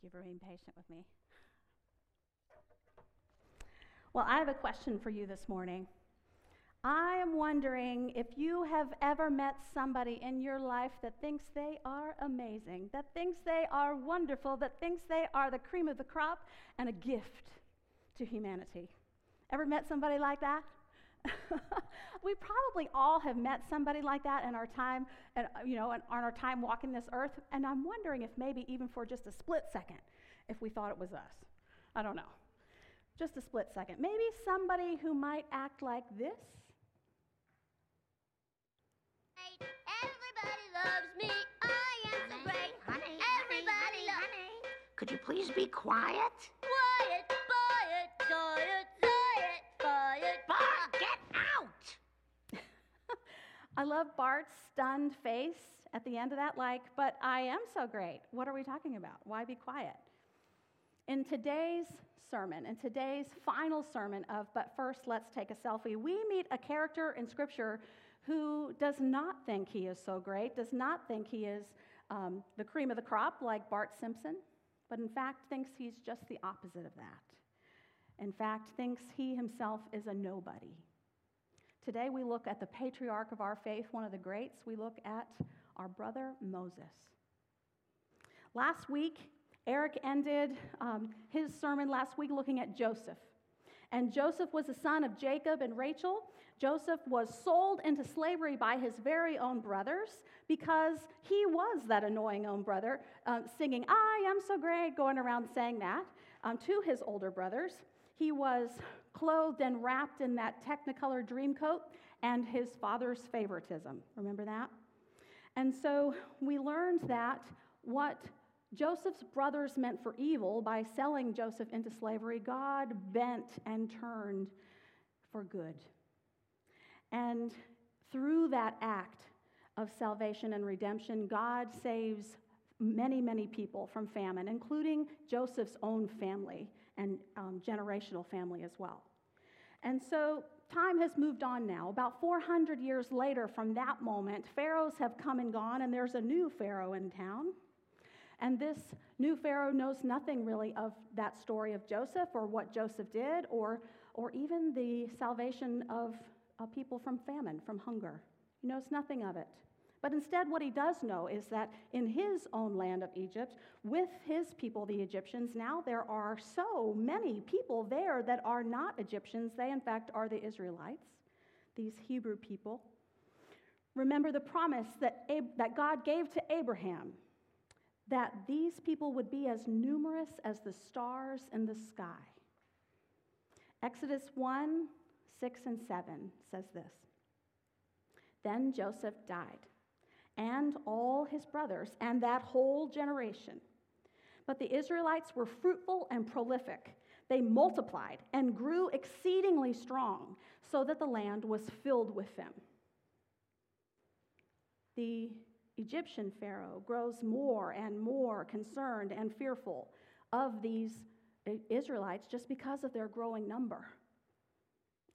Thank you for being patient with me. Well, I have a question for you this morning. I am wondering if you have ever met somebody in your life that thinks they are amazing, that thinks they are wonderful, that thinks they are the cream of the crop and a gift to humanity. Ever met somebody like that? we probably all have met somebody like that in our time, and, uh, you know, on our time walking this earth. And I'm wondering if maybe even for just a split second, if we thought it was us. I don't know. Just a split second. Maybe somebody who might act like this. Everybody loves me. I am so great. Honey, Everybody loves honey. Could you please be quiet? Quiet, I love Bart's stunned face at the end of that, like, but I am so great. What are we talking about? Why be quiet? In today's sermon, in today's final sermon of But First Let's Take a Selfie, we meet a character in Scripture who does not think he is so great, does not think he is um, the cream of the crop like Bart Simpson, but in fact thinks he's just the opposite of that. In fact, thinks he himself is a nobody. Today we look at the patriarch of our faith, one of the greats. We look at our brother Moses. Last week, Eric ended um, his sermon last week looking at Joseph. And Joseph was the son of Jacob and Rachel. Joseph was sold into slavery by his very own brothers because he was that annoying own brother, uh, singing, I am so great, going around saying that um, to his older brothers. He was clothed and wrapped in that Technicolor dream coat and his father's favoritism. Remember that? And so we learned that what Joseph's brothers meant for evil by selling Joseph into slavery, God bent and turned for good. And through that act of salvation and redemption, God saves many, many people from famine, including Joseph's own family and um, generational family as well. And so time has moved on now. About 400 years later from that moment, pharaohs have come and gone, and there's a new pharaoh in town. And this new Pharaoh knows nothing really of that story of Joseph or what Joseph did or, or even the salvation of people from famine, from hunger. He knows nothing of it. But instead, what he does know is that in his own land of Egypt, with his people, the Egyptians, now there are so many people there that are not Egyptians. They, in fact, are the Israelites, these Hebrew people. Remember the promise that, Ab- that God gave to Abraham that these people would be as numerous as the stars in the sky. Exodus 1 6 and 7 says this Then Joseph died, and all his brothers, and that whole generation. But the Israelites were fruitful and prolific. They multiplied and grew exceedingly strong, so that the land was filled with them. The Egyptian Pharaoh grows more and more concerned and fearful of these uh, Israelites just because of their growing number.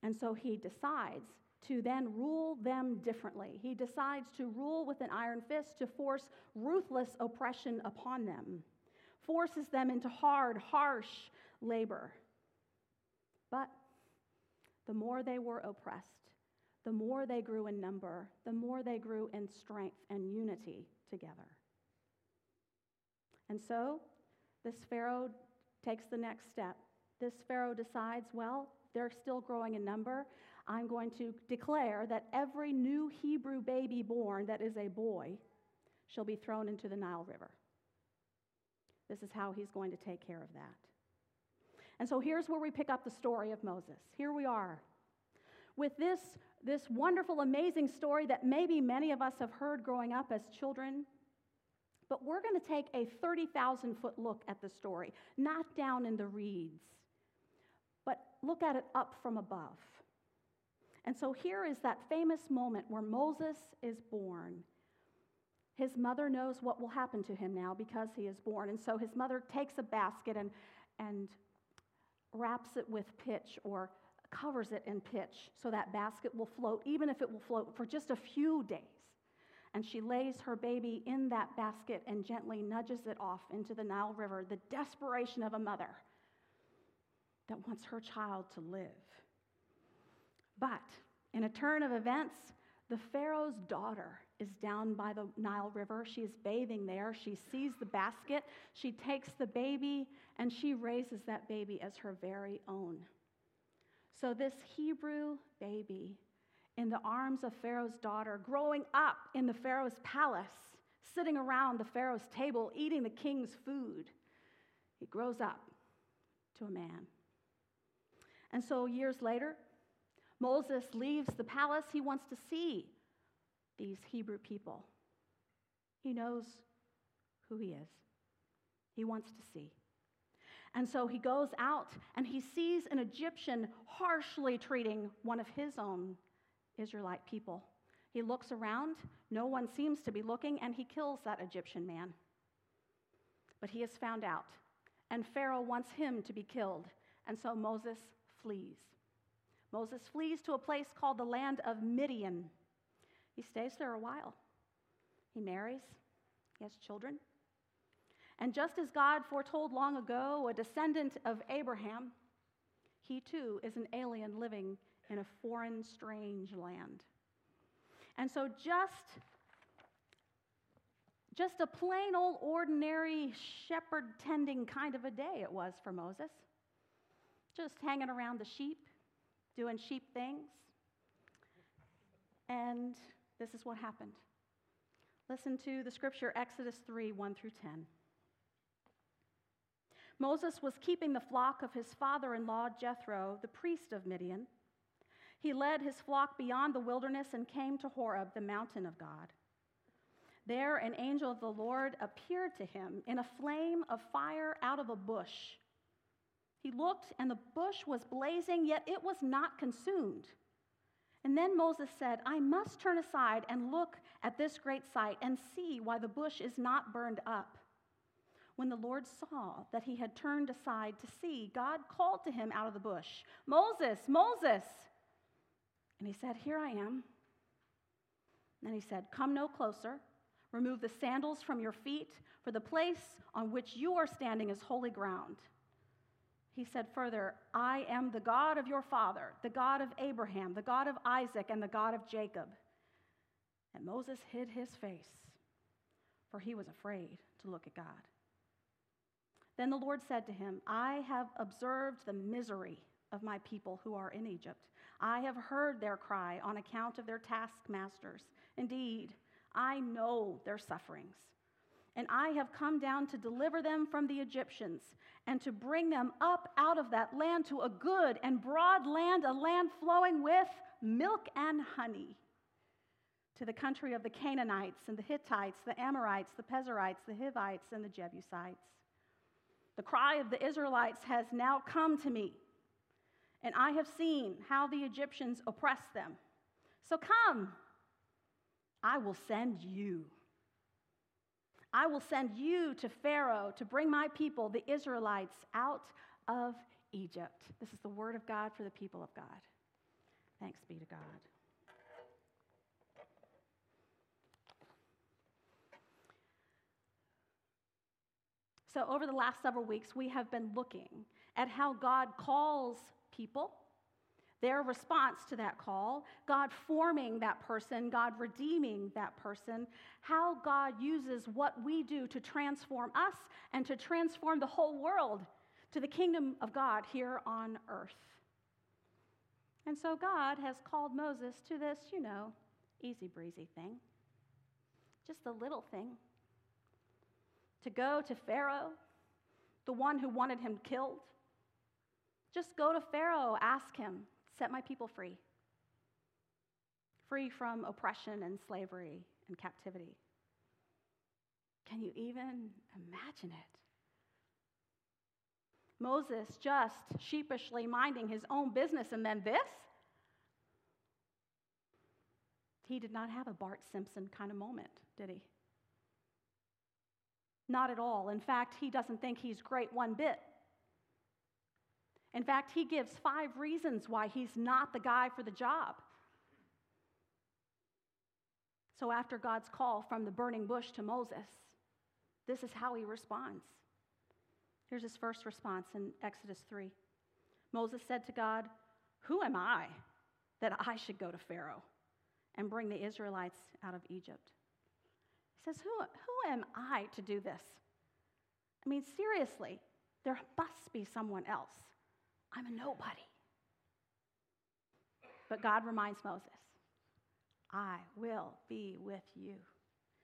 And so he decides to then rule them differently. He decides to rule with an iron fist to force ruthless oppression upon them, forces them into hard, harsh labor. But the more they were oppressed, the more they grew in number, the more they grew in strength and unity together. And so this Pharaoh takes the next step. This Pharaoh decides, well, they're still growing in number. I'm going to declare that every new Hebrew baby born that is a boy shall be thrown into the Nile River. This is how he's going to take care of that. And so here's where we pick up the story of Moses. Here we are with this, this wonderful, amazing story that maybe many of us have heard growing up as children. But we're going to take a 30,000 foot look at the story, not down in the reeds, but look at it up from above. And so here is that famous moment where Moses is born. His mother knows what will happen to him now because he is born. And so his mother takes a basket and, and wraps it with pitch or covers it in pitch so that basket will float, even if it will float for just a few days. and she lays her baby in that basket and gently nudges it off into the Nile River, the desperation of a mother that wants her child to live. But in a turn of events, the Pharaoh's daughter is down by the Nile River. She is bathing there. She sees the basket. She takes the baby and she raises that baby as her very own. So, this Hebrew baby in the arms of Pharaoh's daughter, growing up in the Pharaoh's palace, sitting around the Pharaoh's table, eating the king's food, he grows up to a man. And so, years later, Moses leaves the palace. He wants to see these Hebrew people. He knows who he is, he wants to see. And so he goes out and he sees an Egyptian harshly treating one of his own Israelite people. He looks around, no one seems to be looking, and he kills that Egyptian man. But he is found out, and Pharaoh wants him to be killed, and so Moses flees. Moses flees to a place called the land of Midian. He stays there a while. He marries, he has children. And just as God foretold long ago, a descendant of Abraham, he too is an alien living in a foreign, strange land. And so, just, just a plain old ordinary shepherd tending kind of a day it was for Moses. Just hanging around the sheep, doing sheep things. And this is what happened. Listen to the scripture, Exodus 3 1 through 10. Moses was keeping the flock of his father in law, Jethro, the priest of Midian. He led his flock beyond the wilderness and came to Horeb, the mountain of God. There, an angel of the Lord appeared to him in a flame of fire out of a bush. He looked, and the bush was blazing, yet it was not consumed. And then Moses said, I must turn aside and look at this great sight and see why the bush is not burned up. When the Lord saw that he had turned aside to see, God called to him out of the bush, Moses, Moses. And he said, Here I am. Then he said, Come no closer. Remove the sandals from your feet, for the place on which you are standing is holy ground. He said further, I am the God of your father, the God of Abraham, the God of Isaac, and the God of Jacob. And Moses hid his face, for he was afraid to look at God. Then the Lord said to him, I have observed the misery of my people who are in Egypt I have heard their cry on account of their taskmasters. Indeed, I know their sufferings. And I have come down to deliver them from the Egyptians and to bring them up out of that land to a good and broad land, a land flowing with milk and honey, to the country of the Canaanites and the Hittites, the Amorites, the Perizzites, the Hivites, and the Jebusites. The cry of the Israelites has now come to me and I have seen how the Egyptians oppress them. So come, I will send you. I will send you to Pharaoh to bring my people, the Israelites, out of Egypt. This is the word of God for the people of God. Thanks be to God. So, over the last several weeks, we have been looking at how God calls people, their response to that call, God forming that person, God redeeming that person, how God uses what we do to transform us and to transform the whole world to the kingdom of God here on earth. And so God has called Moses to this, you know, easy breezy thing, just a little thing. To go to Pharaoh, the one who wanted him killed, just go to Pharaoh, ask him, set my people free. Free from oppression and slavery and captivity. Can you even imagine it? Moses just sheepishly minding his own business, and then this? He did not have a Bart Simpson kind of moment, did he? Not at all. In fact, he doesn't think he's great one bit. In fact, he gives five reasons why he's not the guy for the job. So, after God's call from the burning bush to Moses, this is how he responds. Here's his first response in Exodus 3. Moses said to God, Who am I that I should go to Pharaoh and bring the Israelites out of Egypt? He says, Who, who am I to do this? I mean, seriously, there must be someone else. I'm a nobody. But God reminds Moses, I will be with you.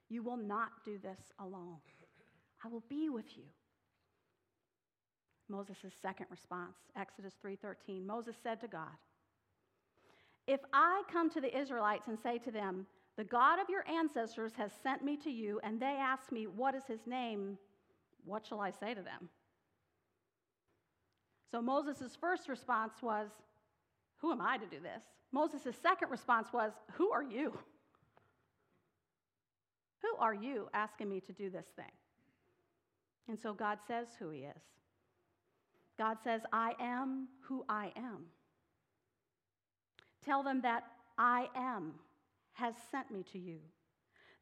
You will not do this alone. I will be with you. Moses' second response, Exodus 3:13. Moses said to God, "If I come to the Israelites and say to them, the God of your ancestors has sent me to you, and they ask me, What is his name? What shall I say to them? So Moses' first response was, Who am I to do this? Moses' second response was, Who are you? Who are you asking me to do this thing? And so God says who he is. God says, I am who I am. Tell them that I am has sent me to you.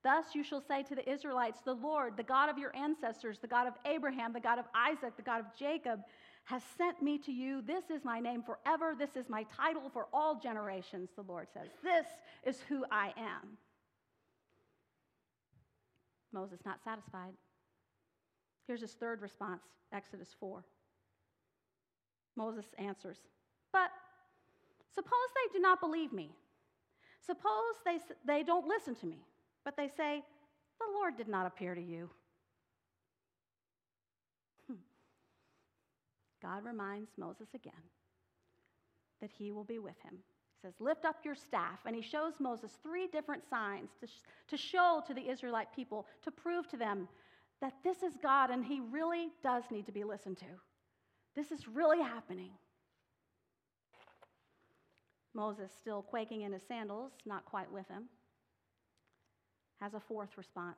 Thus you shall say to the Israelites, The Lord, the God of your ancestors, the God of Abraham, the God of Isaac, the God of Jacob, has sent me to you. This is my name forever. This is my title for all generations, the Lord says. This is who I am. Moses not satisfied. Here's his third response Exodus 4. Moses answers, But suppose they do not believe me. Suppose they, they don't listen to me, but they say, The Lord did not appear to you. God reminds Moses again that he will be with him. He says, Lift up your staff. And he shows Moses three different signs to, sh- to show to the Israelite people, to prove to them that this is God and he really does need to be listened to. This is really happening. Moses, still quaking in his sandals, not quite with him, has a fourth response.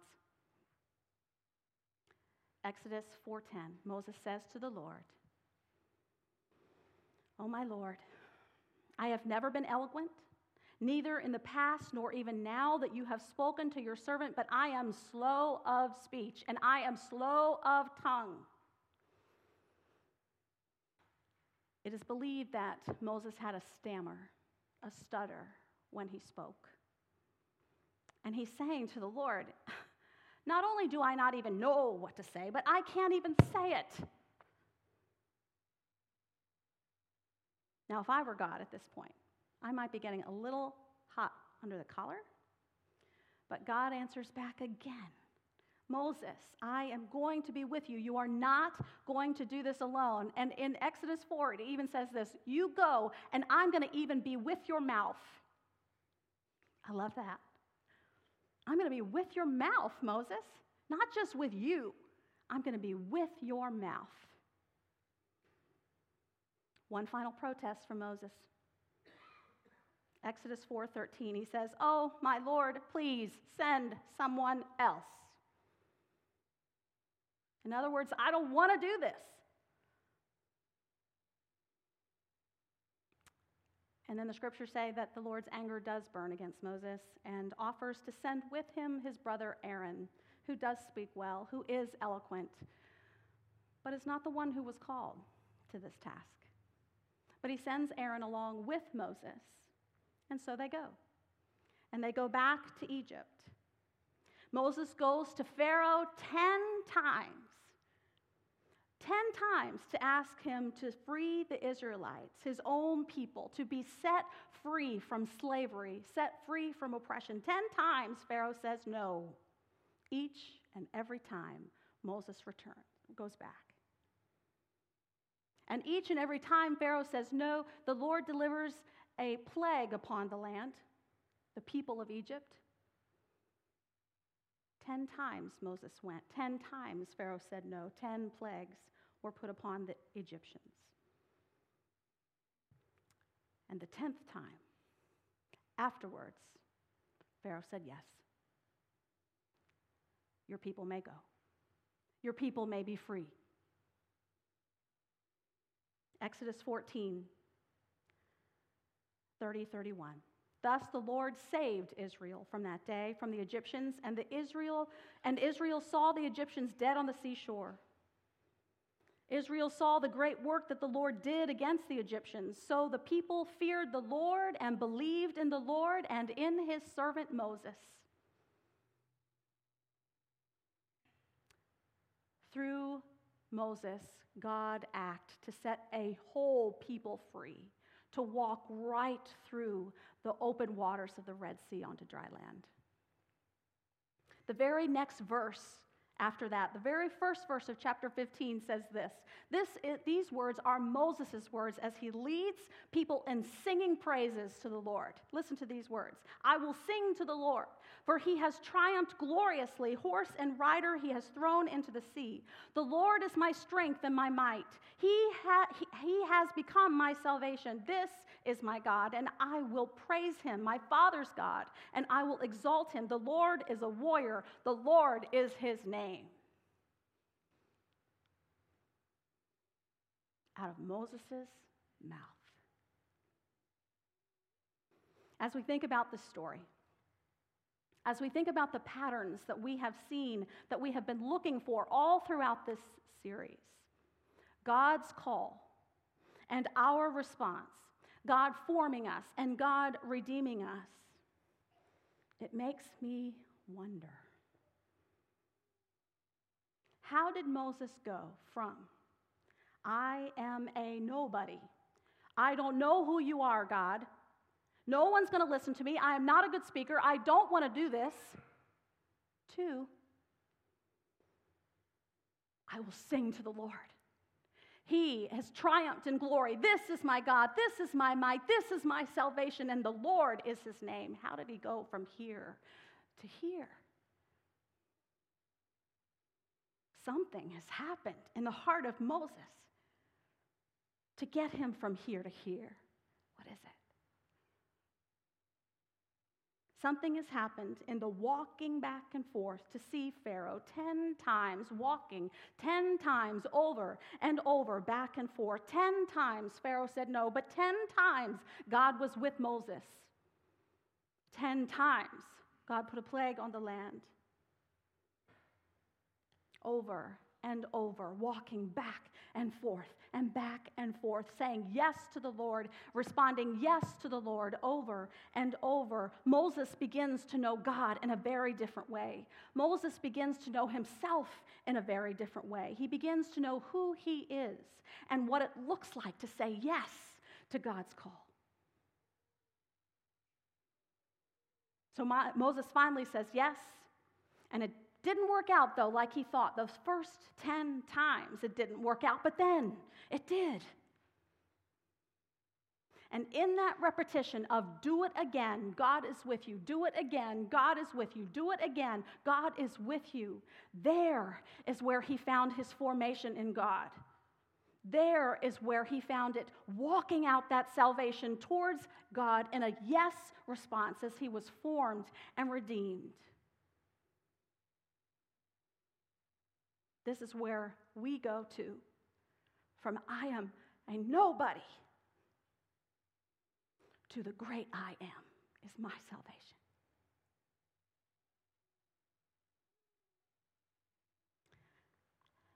Exodus 4:10. Moses says to the Lord, "Oh my Lord, I have never been eloquent, neither in the past nor even now that you have spoken to your servant, but I am slow of speech and I am slow of tongue." It is believed that Moses had a stammer a stutter when he spoke. And he's saying to the Lord, Not only do I not even know what to say, but I can't even say it. Now, if I were God at this point, I might be getting a little hot under the collar. But God answers back again Moses, I am going to be with you. You are not going to do this alone. And in Exodus 4, it even says this You go, and I'm going to even be with your mouth. I love that. I'm going to be with your mouth, Moses, not just with you. I'm going to be with your mouth. One final protest from Moses. Exodus 4:13 he says, "Oh, my Lord, please send someone else." In other words, I don't want to do this. And then the scriptures say that the Lord's anger does burn against Moses and offers to send with him his brother Aaron, who does speak well, who is eloquent, but is not the one who was called to this task. But he sends Aaron along with Moses, and so they go. And they go back to Egypt. Moses goes to Pharaoh 10 times ten times to ask him to free the Israelites, his own people, to be set free from slavery, set free from oppression. Ten times Pharaoh says no. Each and every time Moses returns, goes back. And each and every time Pharaoh says no, the Lord delivers a plague upon the land, the people of Egypt. Ten times Moses went. Ten times Pharaoh said no. Ten plagues were put upon the Egyptians. And the tenth time, afterwards, Pharaoh said, Yes, your people may go, your people may be free. Exodus 14, 30, 31. Thus the Lord saved Israel from that day from the Egyptians, and the Israel and Israel saw the Egyptians dead on the seashore. Israel saw the great work that the Lord did against the Egyptians. So the people feared the Lord and believed in the Lord and in his servant Moses. Through Moses, God act to set a whole people free, to walk right through the open waters of the Red Sea onto dry land. The very next verse after that, the very first verse of chapter 15 says this. this is, these words are Moses' words as he leads people in singing praises to the Lord. Listen to these words I will sing to the Lord, for he has triumphed gloriously. Horse and rider he has thrown into the sea. The Lord is my strength and my might. He, ha- he, has become my salvation. This is my God, and I will praise him, my Father's God, and I will exalt him. The Lord is a warrior, the Lord is his name. Out of Moses' mouth. As we think about this story, as we think about the patterns that we have seen, that we have been looking for all throughout this series, God's call and our response God forming us, and God redeeming us, it makes me wonder. How did Moses go from, I am a nobody, I don't know who you are, God, no one's going to listen to me, I am not a good speaker, I don't want to do this, to, I will sing to the Lord. He has triumphed in glory. This is my God. This is my might. This is my salvation. And the Lord is his name. How did he go from here to here? Something has happened in the heart of Moses to get him from here to here. What is it? Something has happened in the walking back and forth to see Pharaoh 10 times, walking 10 times over and over, back and forth. 10 times Pharaoh said no, but 10 times God was with Moses. 10 times God put a plague on the land. Over and over, walking back and forth and back and forth, saying yes to the Lord, responding yes to the Lord over and over. Moses begins to know God in a very different way. Moses begins to know himself in a very different way. He begins to know who he is and what it looks like to say yes to God's call. So Moses finally says yes, and it didn't work out, though, like he thought. Those first 10 times it didn't work out, but then it did. And in that repetition of do it again, God is with you, do it again, God is with you, do it again, God is with you, there is where he found his formation in God. There is where he found it walking out that salvation towards God in a yes response as he was formed and redeemed. This is where we go to from I am a nobody to the great I am is my salvation.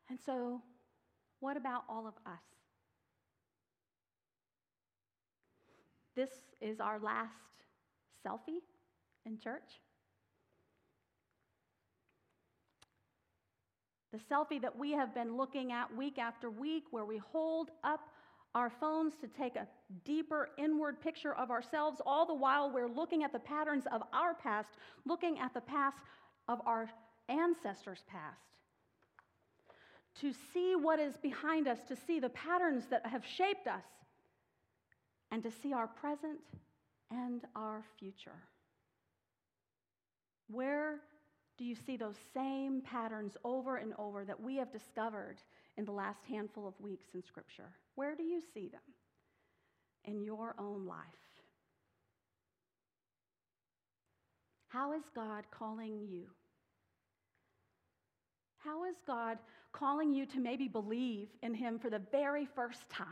And so, what about all of us? This is our last selfie in church. The selfie that we have been looking at week after week, where we hold up our phones to take a deeper inward picture of ourselves, all the while we're looking at the patterns of our past, looking at the past of our ancestors' past. To see what is behind us, to see the patterns that have shaped us, and to see our present and our future. Where do you see those same patterns over and over that we have discovered in the last handful of weeks in Scripture? Where do you see them in your own life? How is God calling you? How is God calling you to maybe believe in Him for the very first time?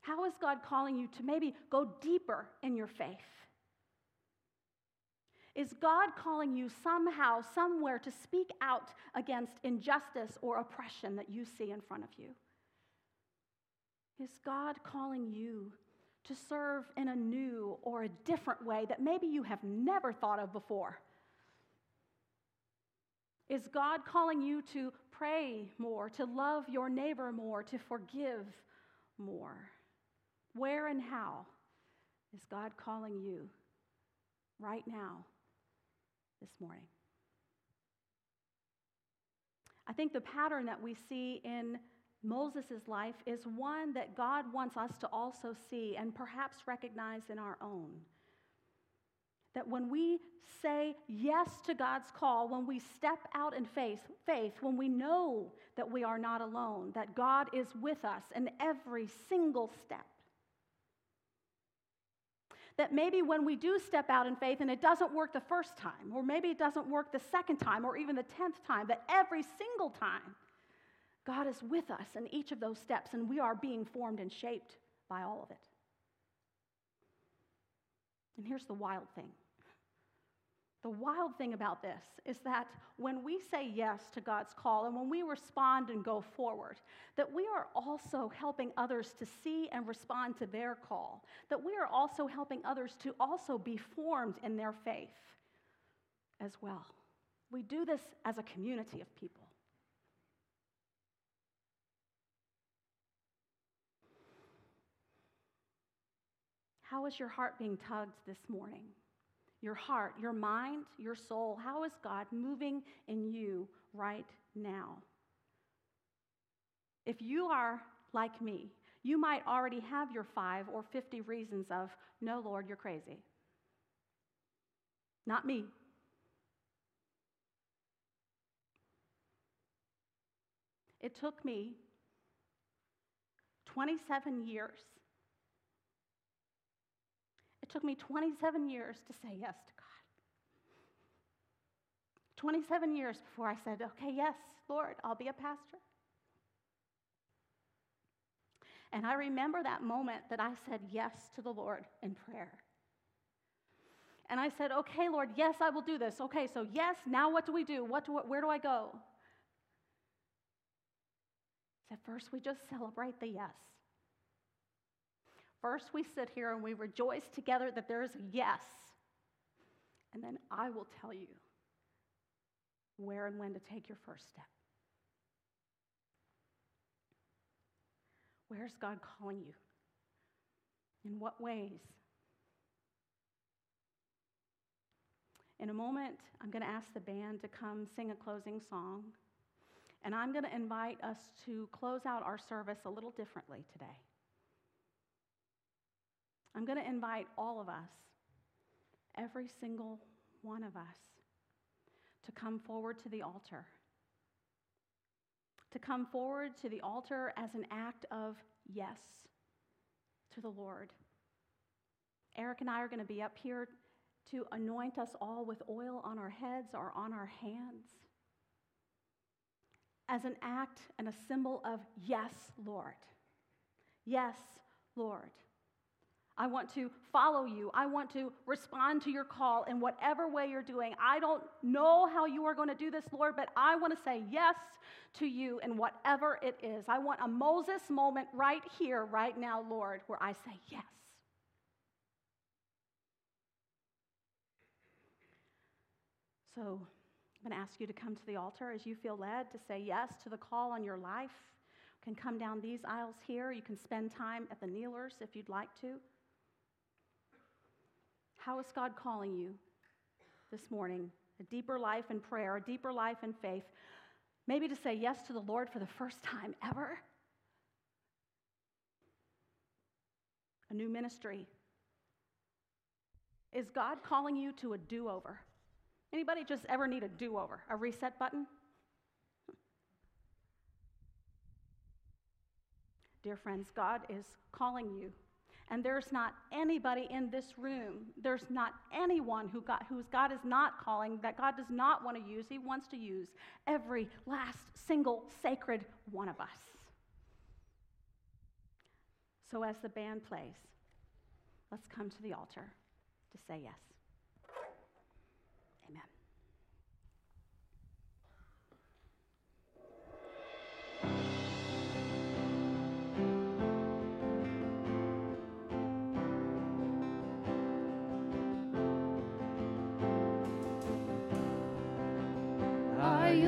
How is God calling you to maybe go deeper in your faith? Is God calling you somehow, somewhere to speak out against injustice or oppression that you see in front of you? Is God calling you to serve in a new or a different way that maybe you have never thought of before? Is God calling you to pray more, to love your neighbor more, to forgive more? Where and how is God calling you right now, this morning? I think the pattern that we see in Moses' life is one that God wants us to also see and perhaps recognize in our own. That when we say yes to God's call, when we step out in faith, faith, when we know that we are not alone, that God is with us in every single step, that maybe when we do step out in faith and it doesn't work the first time, or maybe it doesn't work the second time, or even the tenth time, that every single time, God is with us in each of those steps, and we are being formed and shaped by all of it. And here's the wild thing the wild thing about this is that when we say yes to God's call and when we respond and go forward, that we are also helping others to see and respond to their call, that we are also helping others to also be formed in their faith as well. We do this as a community of people. How is your heart being tugged this morning? Your heart, your mind, your soul, how is God moving in you right now? If you are like me, you might already have your five or 50 reasons of, no, Lord, you're crazy. Not me. It took me 27 years took me 27 years to say yes to God. 27 years before I said, okay, yes, Lord, I'll be a pastor. And I remember that moment that I said yes to the Lord in prayer. And I said, okay, Lord, yes, I will do this. Okay, so yes, now what do we do? What do, where do I go? At first, we just celebrate the yes. First, we sit here and we rejoice together that there is a yes. And then I will tell you where and when to take your first step. Where's God calling you? In what ways? In a moment, I'm going to ask the band to come sing a closing song. And I'm going to invite us to close out our service a little differently today. I'm going to invite all of us, every single one of us, to come forward to the altar. To come forward to the altar as an act of yes to the Lord. Eric and I are going to be up here to anoint us all with oil on our heads or on our hands as an act and a symbol of yes, Lord. Yes, Lord. I want to follow you. I want to respond to your call in whatever way you're doing. I don't know how you are going to do this, Lord, but I want to say yes to you in whatever it is. I want a Moses moment right here, right now, Lord, where I say yes. So I'm going to ask you to come to the altar as you feel led to say yes to the call on your life. You can come down these aisles here. You can spend time at the kneelers if you'd like to. How is God calling you this morning? A deeper life in prayer, a deeper life in faith. Maybe to say yes to the Lord for the first time ever. A new ministry. Is God calling you to a do over? Anybody just ever need a do over, a reset button? Dear friends, God is calling you and there's not anybody in this room, there's not anyone who God, whose God is not calling, that God does not want to use. He wants to use every last single sacred one of us. So as the band plays, let's come to the altar to say yes. Amen.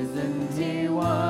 risen, he was.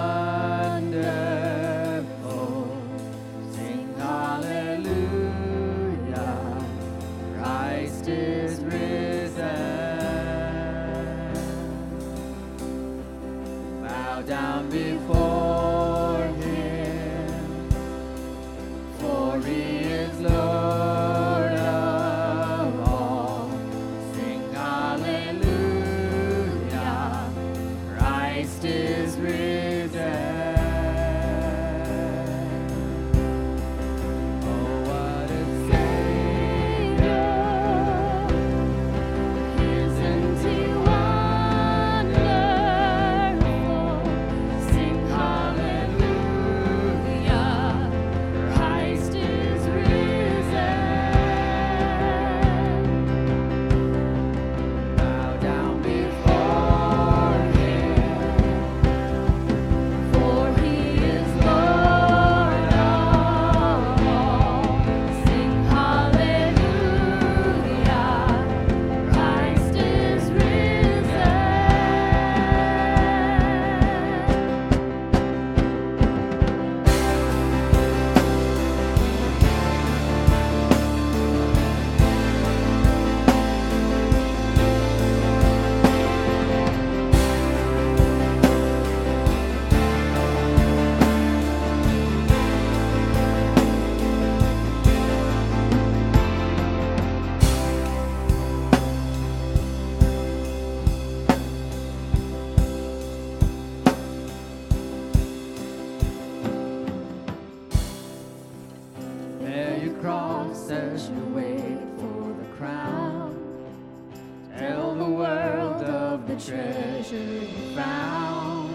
treasure found.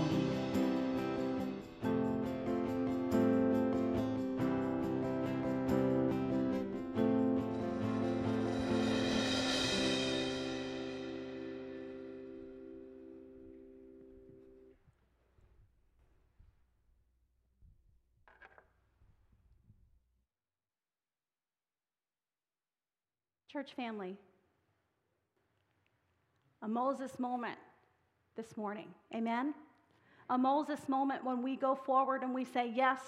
Church family a Moses moment this morning. Amen? A Moses moment when we go forward and we say, Yes,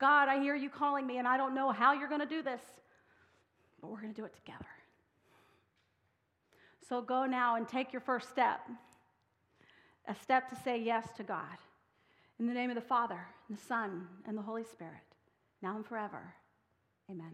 God, I hear you calling me, and I don't know how you're going to do this, but we're going to do it together. So go now and take your first step a step to say yes to God. In the name of the Father, and the Son, and the Holy Spirit, now and forever. Amen.